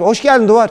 Hoş geldin Duvar.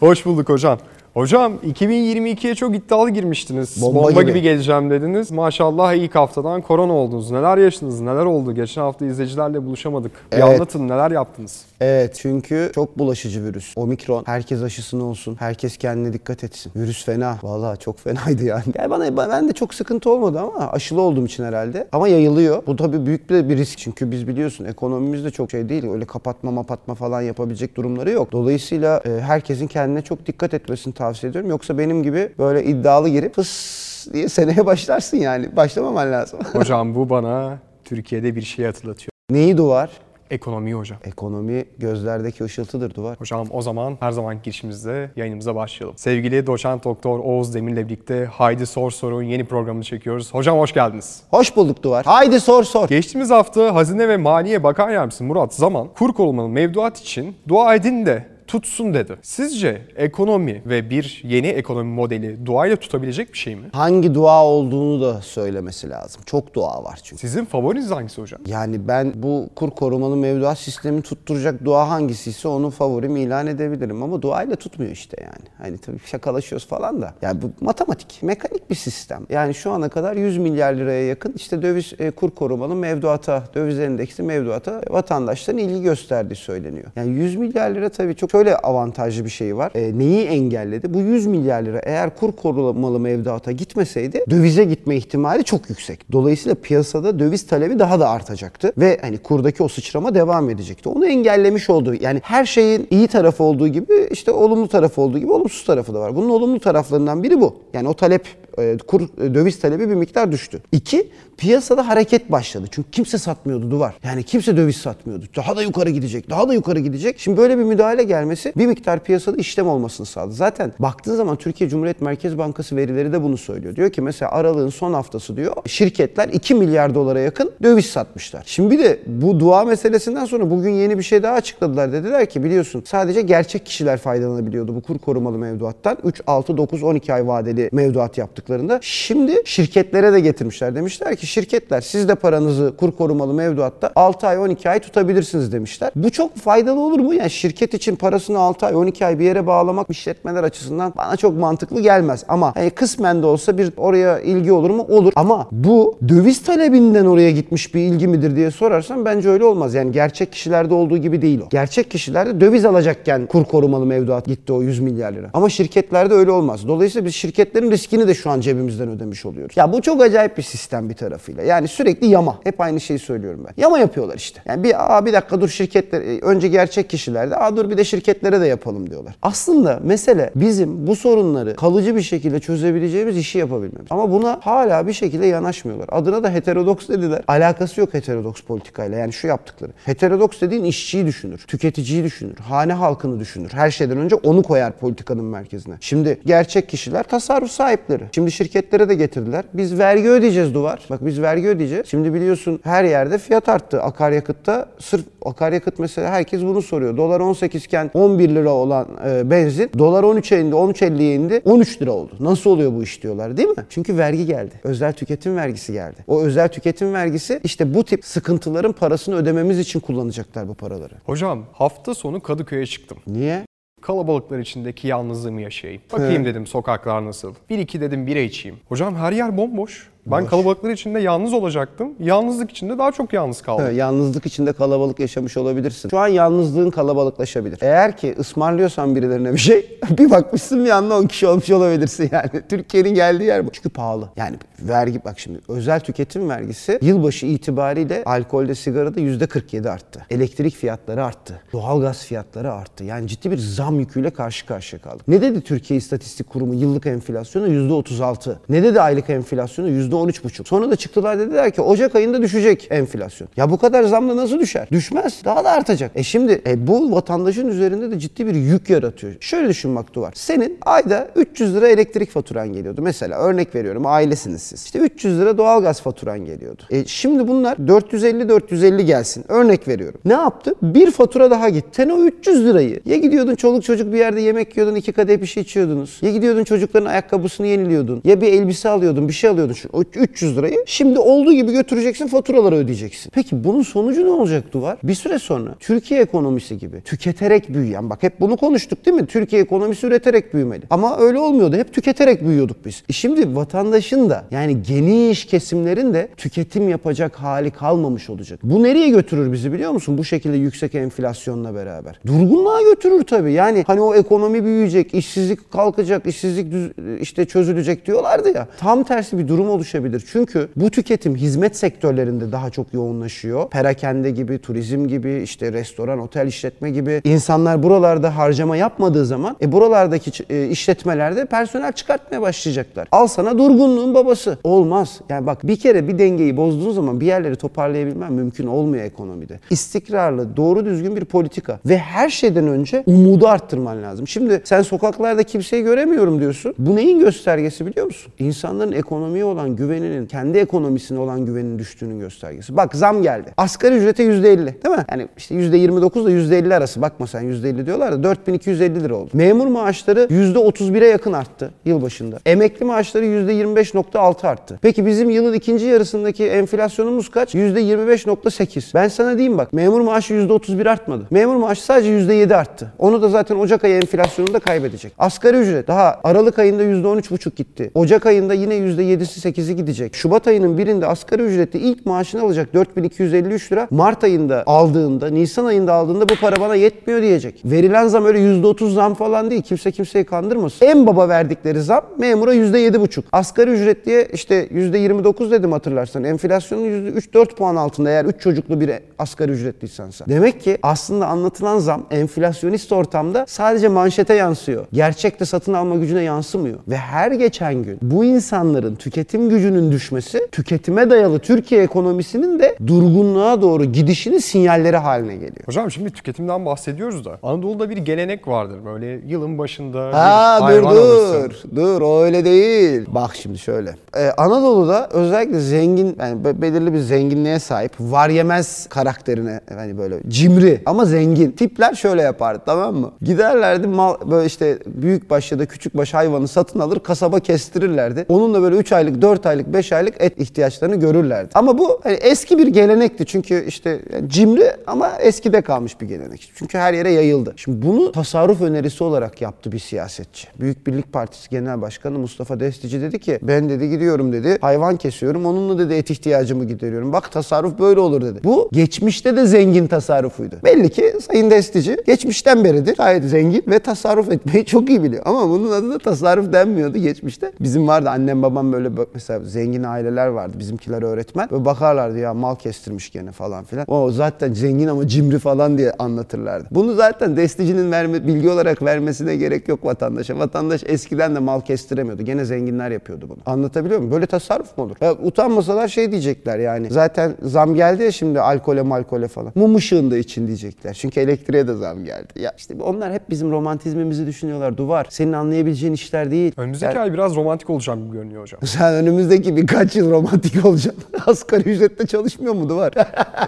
Hoş bulduk hocam. Hocam 2022'ye çok iddialı girmiştiniz. Bomba Bomba, gibi. gibi. geleceğim dediniz. Maşallah ilk haftadan korona oldunuz. Neler yaşadınız? Neler oldu? Geçen hafta izleyicilerle buluşamadık. Bir Evet. anlatın neler yaptınız? Evet çünkü çok bulaşıcı virüs. Omikron. Herkes aşısını olsun. Herkes kendine dikkat etsin. Virüs fena. Vallahi çok fenaydı yani. Yani bana ben de çok sıkıntı olmadı ama aşılı olduğum için herhalde. Ama yayılıyor. Bu tabii büyük bir, bir risk. Çünkü biz biliyorsun ekonomimiz de çok şey değil. Öyle kapatma mapatma falan yapabilecek durumları yok. Dolayısıyla e, herkesin kendine çok dikkat etmesini tavsiye ediyorum. Yoksa benim gibi böyle iddialı girip fıs diye seneye başlarsın yani. Başlamaman lazım. Hocam bu bana Türkiye'de bir şey hatırlatıyor. Neyi duvar? Ekonomi hocam. Ekonomi gözlerdeki ışıltıdır duvar. Hocam o zaman her zamanki girişimizde yayınımıza başlayalım. Sevgili doçent doktor Oğuz Demir'le birlikte Haydi Sor Sor'un yeni programını çekiyoruz. Hocam hoş geldiniz. Hoş bulduk duvar. Haydi sor sor. Geçtiğimiz hafta Hazine ve Maliye Bakan Yardımcısı Murat Zaman kur korumalı mevduat için dua edin de tutsun dedi. Sizce ekonomi ve bir yeni ekonomi modeli duayla tutabilecek bir şey mi? Hangi dua olduğunu da söylemesi lazım. Çok dua var çünkü. Sizin favoriniz hangisi hocam? Yani ben bu kur korumalı mevduat sistemi tutturacak dua hangisiyse onu favorim ilan edebilirim. Ama duayla tutmuyor işte yani. Hani tabii şakalaşıyoruz falan da. Yani bu matematik, mekanik bir sistem. Yani şu ana kadar 100 milyar liraya yakın işte döviz e, kur korumalı mevduata, döviz endeksli mevduata vatandaşların ilgi gösterdiği söyleniyor. Yani 100 milyar lira tabii çok şöyle avantajlı bir şey var. E, neyi engelledi? Bu 100 milyar lira eğer kur korumalı mevduata gitmeseydi dövize gitme ihtimali çok yüksek. Dolayısıyla piyasada döviz talebi daha da artacaktı ve hani kurdaki o sıçrama devam edecekti. Onu engellemiş oldu. Yani her şeyin iyi tarafı olduğu gibi işte olumlu tarafı olduğu gibi olumsuz tarafı da var. Bunun olumlu taraflarından biri bu. Yani o talep e, kur e, döviz talebi bir miktar düştü. İki, piyasada hareket başladı. Çünkü kimse satmıyordu duvar. Yani kimse döviz satmıyordu. Daha da yukarı gidecek, daha da yukarı gidecek. Şimdi böyle bir müdahale gelmesi bir miktar piyasada işlem olmasını sağladı. Zaten baktığın zaman Türkiye Cumhuriyet Merkez Bankası verileri de bunu söylüyor. Diyor ki mesela aralığın son haftası diyor şirketler 2 milyar dolara yakın döviz satmışlar. Şimdi bir de bu dua meselesinden sonra bugün yeni bir şey daha açıkladılar. Dediler ki biliyorsun sadece gerçek kişiler faydalanabiliyordu bu kur korumalı mevduattan. 3, 6, 9, 12 ay vadeli mevduat yaptıklarında. Şimdi şirketlere de getirmişler. Demişler ki şirketler siz de paranızı kur korumalı mevduatta 6 ay 12 ay tutabilirsiniz demişler. Bu çok faydalı olur mu? Yani şirket için parasını 6 ay 12 ay bir yere bağlamak işletmeler açısından bana çok mantıklı gelmez. Ama hani kısmen de olsa bir oraya ilgi olur mu? Olur. Ama bu döviz talebinden oraya gitmiş bir ilgi midir diye sorarsan bence öyle olmaz. Yani gerçek kişilerde olduğu gibi değil o. Gerçek kişilerde döviz alacakken kur korumalı mevduat gitti o 100 milyar lira. Ama şirketlerde öyle olmaz. Dolayısıyla biz şirketlerin riskini de şu an cebimizden ödemiş oluyoruz. Ya bu çok acayip bir sistem bir tarafıyla. Yani sürekli yama. Hep aynı şeyi söylüyorum ben. Yama yapıyorlar işte. Yani bir aa bir dakika dur şirketler e, önce gerçek kişilerde aa dur bir de şirketlere de yapalım diyorlar. Aslında mesele bizim bu sorunları kalıcı bir şekilde çözebileceğimiz işi yapabilmemiz. Ama buna hala bir şekilde yanaşmıyorlar. Adına da heterodoks dediler. Alakası yok heterodoks politikayla. Yani şu yaptıkları. Heterodoks dediğin işçiyi düşünür, tüketiciyi düşünür, hane halkını düşünür. Her şeyden önce onu koyar politikanın merkezine. Şimdi gerçek kişiler tasarruf sahipleri. Şimdi şirketlere de getirdiler. Biz vergi ödeyeceğiz duvar. Bak biz vergi ödeyeceğiz. Şimdi biliyorsun her yerde fiyat arttı. Akaryakıtta sırf akaryakıt mesela herkes bunu soruyor. Dolar 18 iken 11 lira olan e, benzin dolar 13'e indi, 13.50'ye indi, 13 lira oldu. Nasıl oluyor bu iş diyorlar değil mi? Çünkü vergi geldi. Özel tüketim vergisi geldi. O özel tüketim vergisi işte bu tip sıkıntıların parasını ödememiz için kullanacaklar bu paraları. Hocam hafta sonu Kadıköy'e çıktım. Niye? Kalabalıklar içindeki yalnızlığımı yaşayayım. Bakayım dedim sokaklar nasıl. Bir iki dedim bira içeyim. Hocam her yer bomboş. Ben kalabalıklar içinde yalnız olacaktım. Yalnızlık içinde daha çok yalnız kaldım. Evet, yalnızlık içinde kalabalık yaşamış olabilirsin. Şu an yalnızlığın kalabalıklaşabilir. Eğer ki ısmarlıyorsan birilerine bir şey bir bakmışsın bir anda 10 kişi olmuş olabilirsin yani. Türkiye'nin geldiği yer bu. Çünkü pahalı. Yani vergi bak şimdi özel tüketim vergisi yılbaşı itibariyle alkolde sigarada %47 arttı. Elektrik fiyatları arttı. Doğalgaz fiyatları arttı. Yani ciddi bir zam yüküyle karşı karşıya kaldık. Ne dedi Türkiye İstatistik Kurumu yıllık enflasyonu %36. Ne dedi aylık enflasyonu %13,5. Sonra da çıktılar dediler ki Ocak ayında düşecek enflasyon. Ya bu kadar zamla nasıl düşer? Düşmez. Daha da artacak. E şimdi e, bu vatandaşın üzerinde de ciddi bir yük yaratıyor. Şöyle düşün bak Duvar. Senin ayda 300 lira elektrik faturan geliyordu. Mesela örnek veriyorum ailesiniz siz. İşte 300 lira doğalgaz faturan geliyordu. E şimdi bunlar 450-450 gelsin. Örnek veriyorum. Ne yaptı? Bir fatura daha gitti. Sen o 300 lirayı ya gidiyordun çoluk çocuk bir yerde yemek yiyordun iki kadeh bir şey içiyordunuz. Ya gidiyordun çocukların ayakkabısını yeniliyordun. Ya bir elbise alıyordun bir şey alıyordun. Şu- O O 300 lirayı şimdi olduğu gibi götüreceksin faturaları ödeyeceksin. Peki bunun sonucu ne olacak Duvar? Bir süre sonra Türkiye ekonomisi gibi tüketerek büyüyen bak hep bunu konuştuk değil mi? Türkiye ekonomisi üreterek büyümeli. Ama öyle olmuyordu. Hep tüketerek büyüyorduk biz. E şimdi vatandaşın da yani geniş kesimlerin de tüketim yapacak hali kalmamış olacak. Bu nereye götürür bizi biliyor musun? Bu şekilde yüksek enflasyonla beraber. Durgunluğa götürür tabii. Yani hani o ekonomi büyüyecek, işsizlik kalkacak, işsizlik düz- işte çözülecek diyorlardı ya. Tam tersi bir durum oluşabilir. Çünkü bu tüketim hizmet sektörlerinde daha çok yoğunlaşıyor. Perakende gibi, turizm gibi, işte restoran, otel işletme gibi. İnsanlar buralarda harcama yapmadığı zaman e, buralardaki e, işletmelerde personel çıkartmaya başlayacaklar. Al sana durgunluğun babası. Olmaz. Yani bak bir kere bir dengeyi bozduğun zaman bir yerleri toparlayabilmen mümkün olmuyor ekonomide. İstikrarlı, doğru düzgün bir politika ve her şeyden önce umudu arttırman lazım. Şimdi sen sokaklarda kimseyi göremiyorum diyorsun. Bu neyin göstergesi biliyor musun? İnsanların ekonomiye olan güveninin, kendi ekonomisine olan güveninin düştüğünün göstergesi. Bak zam geldi. Asgari ücrete %50 değil mi? Yani işte %29 ile %50 arası. Bakma sen %50 diyorlar da 4250 lira oldu. Memur maaşları %31'e yakın arttı yılbaşında. Emekli maaşları %25.6 arttı. Peki bizim yılın ikinci yarısındaki enflasyonumuz kaç? %25.8. Ben sana diyeyim bak memur maaşı %31 artmadı. Memur maaşı sadece %7 arttı. Onu da zaten Ocak ayı enflasyonunda kaybedecek. Asgari ücret daha Aralık ayında %13.5 gitti. Ocak ayında yine %7'si 8'i gidecek. Şubat ayının birinde asgari ücretli ilk maaşını alacak 4253 lira. Mart ayında aldığında, Nisan ayında aldığında bu para bana yetmiyor diyecek. Verilen zam öyle %30 zam falan değil. Kimse kimseyi kandırmasın. En baba verdikleri zam memura %7,5. Asgari ücretliye işte %29 dedim hatırlarsan. Enflasyonun %3-4 puan altında eğer 3 çocuklu bir asgari ücretliysen sen. Demek ki aslında anlatılan zam enflasyonist ortamda sadece manşete yansıyor. Gerçekte satın alma gücüne yansımıyor. Ve her geçen gün bu insanların tüketim gücünün düşmesi tüketime dayalı Türkiye ekonomisinin de durgunluğa doğru gidişinin sinyalleri haline geliyor. Hocam şimdi tüketimden bahsediyoruz da Anadolu'da bir gelenek vardır. Böyle yılın başında bir Ha dur hayvan dur. alırsın. Dur o öyle değil. Bak şimdi şöyle. Ee, Anadolu'da özellikle zengin yani be- belirli bir zenginliğe sahip var yemez karakterine hani böyle cimri ama zengin tipler şöyle yapardı tamam mı? Giderlerdi mal böyle işte büyük baş ya da küçük baş hayvanı satın alır kasaba kestirirlerdi. Onunla böyle 3 aylık 4 aylık 5 aylık et ihtiyaçlarını görürlerdi. Ama bu hani eski bir gelenekti çünkü işte yani cimri ama eskide kalmış bir gelenek. Çünkü her yere yayıldı. Şimdi bunu tasarruf önerisi olarak yaptı bir siyasetçi. Büyük Birlik Partisi Genel Başkanı Mustafa Destici dedi ki ben dedi gidiyorum dedi hayvan kesiyorum onunla dedi et ihtiyacımı gideriyorum. Bak tasarruf böyle olur dedi. Bu geçmişte de zengin tasarrufuydu. Belli ki Sayın Destici geçmişten beridir gayet zengin ve tasarruf etmeyi çok iyi biliyor. Ama bunun adı da tasarruf denmiyordu geçmişte. Bizim vardı annem babam böyle bak- mesela zengin aileler vardı bizimkiler öğretmen. Böyle bakarlardı ya mal kestirmiş gene falan filan. O zaten zengin ama cimri falan diye anlatırlardı. Bunu zaten Desticinin verme, bilgi olarak vermesine gerek yok vatandaşa. Vatandaş eskiden de mal kestiremiyordu. Gene zenginler yapıyordu bunu. Anlatabiliyor muyum? Böyle tasarruf mu olur? Ya utanmasalar şey diyecekler yani. Zaten zam geldi ya şimdi alkole malkole falan. Mum ışığında için diyecekler. Çünkü elektriğe de zam geldi. Ya işte onlar hep bizim romantizmimizi düşünüyorlar. Duvar. Senin anlayabileceğin işler değil. Önümüzdeki Yani- ay biraz romantik olacağım görünüyor hocam. sen önümüzdeki birkaç yıl romantik olacaksın. Asgari ücretle çalışmıyor mu duvar?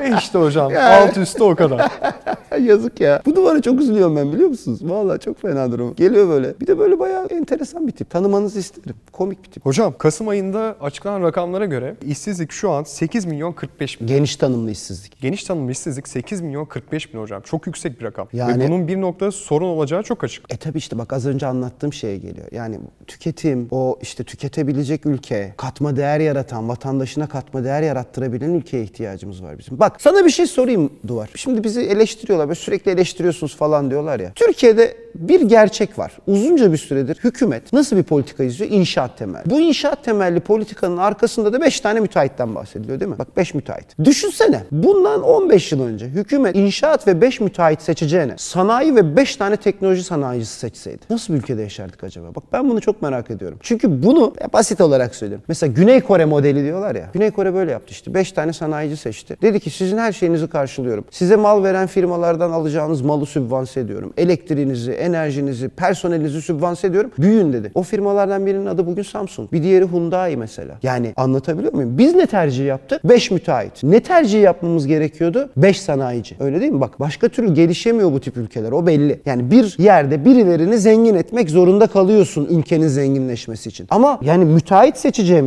e işte hocam Yani. alt üstü o kadar. Yazık ya. Bu duvara çok üzülüyorum ben biliyor musunuz? Vallahi çok fena durum. Geliyor böyle. Bir de böyle bayağı enteresan bir tip. Tanımanızı isterim. Komik bir tip. Hocam Kasım ayında açıklanan rakamlara göre işsizlik şu an 8 milyon 45 bin. Geniş tanımlı işsizlik. Geniş tanımlı işsizlik 8 milyon 45 bin hocam. Çok yüksek bir rakam. Yani- Ve bunun bir noktada sorun olacağı çok açık. E tabi işte bak az önce anlattığım şeye geliyor. Yani tüketim, o işte tüketebilecek ülke, katma değer yaratan, vatandaşına katma değer yarattırabilen ülkeye ihtiyacımız var bizim. Bak sana bir şey sorayım Duvar. Şimdi bizi eleştiriyorlar böyle sürekli eleştiriyorsunuz falan diyorlar ya. Türkiye'de bir gerçek var. Uzunca bir süredir hükümet nasıl bir politika izliyor? İnşaat temelli. Bu inşaat temelli politikanın arkasında da 5 tane müteahhitten bahsediliyor değil mi? Bak 5 müteahhit. Düşünsene bundan 15 yıl önce hükümet inşaat ve 5 müteahhit seçeceğine sanayi ve 5 tane teknoloji sanayicisi seçseydi. Nasıl bir ülkede yaşardık acaba? Bak ben bunu çok merak ediyorum. Çünkü bunu basit olarak söylüyorum. Mesela Güney Kore modeli diyorlar ya. Güney Kore böyle yaptı işte. 5 tane sanayici seçti. Dedi ki sizin her şeyinizi karşılıyorum. Size mal veren firmalar firmalardan alacağınız malı sübvanse ediyorum. Elektriğinizi, enerjinizi, personelinizi sübvanse ediyorum. Büyüyün dedi. O firmalardan birinin adı bugün Samsung. Bir diğeri Hyundai mesela. Yani anlatabiliyor muyum? Biz ne tercih yaptık? 5 müteahhit. Ne tercih yapmamız gerekiyordu? 5 sanayici. Öyle değil mi? Bak başka türlü gelişemiyor bu tip ülkeler. O belli. Yani bir yerde birilerini zengin etmek zorunda kalıyorsun ülkenin zenginleşmesi için. Ama yani müteahhit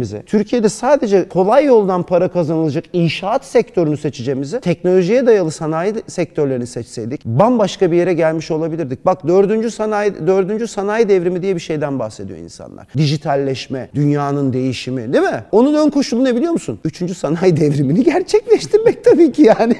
seçeceğimize, Türkiye'de sadece kolay yoldan para kazanılacak inşaat sektörünü seçeceğimize, teknolojiye dayalı sanayi sektörlerini seçseydik bambaşka bir yere gelmiş olabilirdik. Bak dördüncü sanayi, dördüncü sanayi devrimi diye bir şeyden bahsediyor insanlar. Dijitalleşme, dünyanın değişimi değil mi? Onun ön koşulu ne biliyor musun? Üçüncü sanayi devrimini gerçekleştirmek tabii ki yani.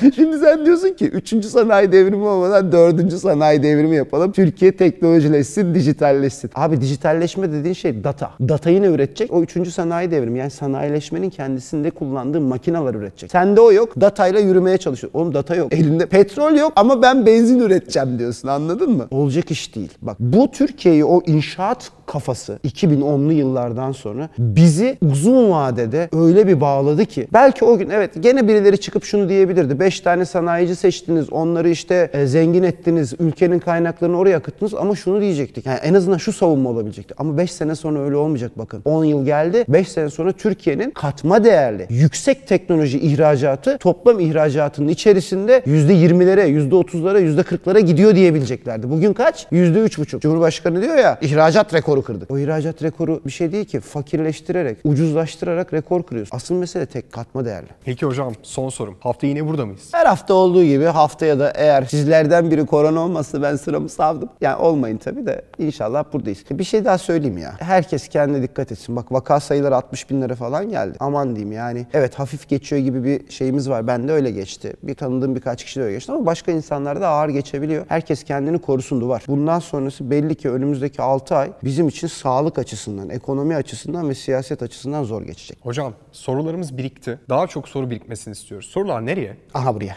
Şimdi sen diyorsun ki üçüncü sanayi devrimi olmadan dördüncü sanayi devrimi yapalım. Türkiye teknolojileşsin, dijitalleşsin. Abi dijitalleşme dediğin şey data. Datayı ne üretecek? O üçüncü sanayi devrimi. Yani sanayileşmenin kendisinde kullandığı makineler üretecek. Sende o yok. Datayla yürümeye çalışıyor. Oğlum data yok. Elinde petrol yok ama ben benzin üreteceğim diyorsun. Anladın mı? Olacak iş değil. Bak bu Türkiye'yi o inşaat kafası 2010'lu yıllardan sonra bizi uzun vadede öyle bir bağladı ki belki o gün evet gene birileri çıkıp şunu diyebilirdi. 5 tane sanayici seçtiniz, onları işte e, zengin ettiniz, ülkenin kaynaklarını oraya akıttınız ama şunu diyecektik. Yani en azından şu savunma olabilecekti. Ama 5 sene sonra öyle olmayacak bakın. 10 yıl geldi. 5 sene sonra Türkiye'nin katma değerli, yüksek teknoloji ihracatı toplam ihracatının içerisinde %20'lere, %30'lara, %40'lara gidiyor diyebileceklerdi. Bugün kaç? %3,5. Cumhurbaşkanı diyor ya ihracat rekoru kırdık. O ihracat rekoru bir şey değil ki. Fakirleştirerek, ucuzlaştırarak rekor kırıyoruz. Asıl mesele tek katma değerli. Peki hocam son sorum. Hafta yine burada mıyız? Her hafta olduğu gibi haftaya da eğer sizlerden biri korona olmasa ben sıramı savdım. Yani olmayın tabii de inşallah buradayız. Bir şey daha söyleyeyim ya. Herkes kendine dikkat etsin. Bak vaka sayıları 60 binlere falan geldi. Aman diyeyim yani. Evet hafif geçiyor gibi bir şeyimiz var. Ben de öyle geçti. Bir tanıdığım birkaç kişi de öyle geçti ama başka insanlarda da ağır geçebiliyor. Herkes kendini korusun duvar. Bundan sonrası belli ki önümüzdeki 6 ay bizim için sağlık açısından, ekonomi açısından ve siyaset açısından zor geçecek. Hocam sorularımız birikti. Daha çok soru birikmesini istiyoruz. Sorular nereye? Aha buraya.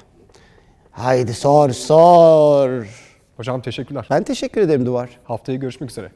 Haydi sor sor. Hocam teşekkürler. Ben teşekkür ederim Duvar. Haftaya görüşmek üzere.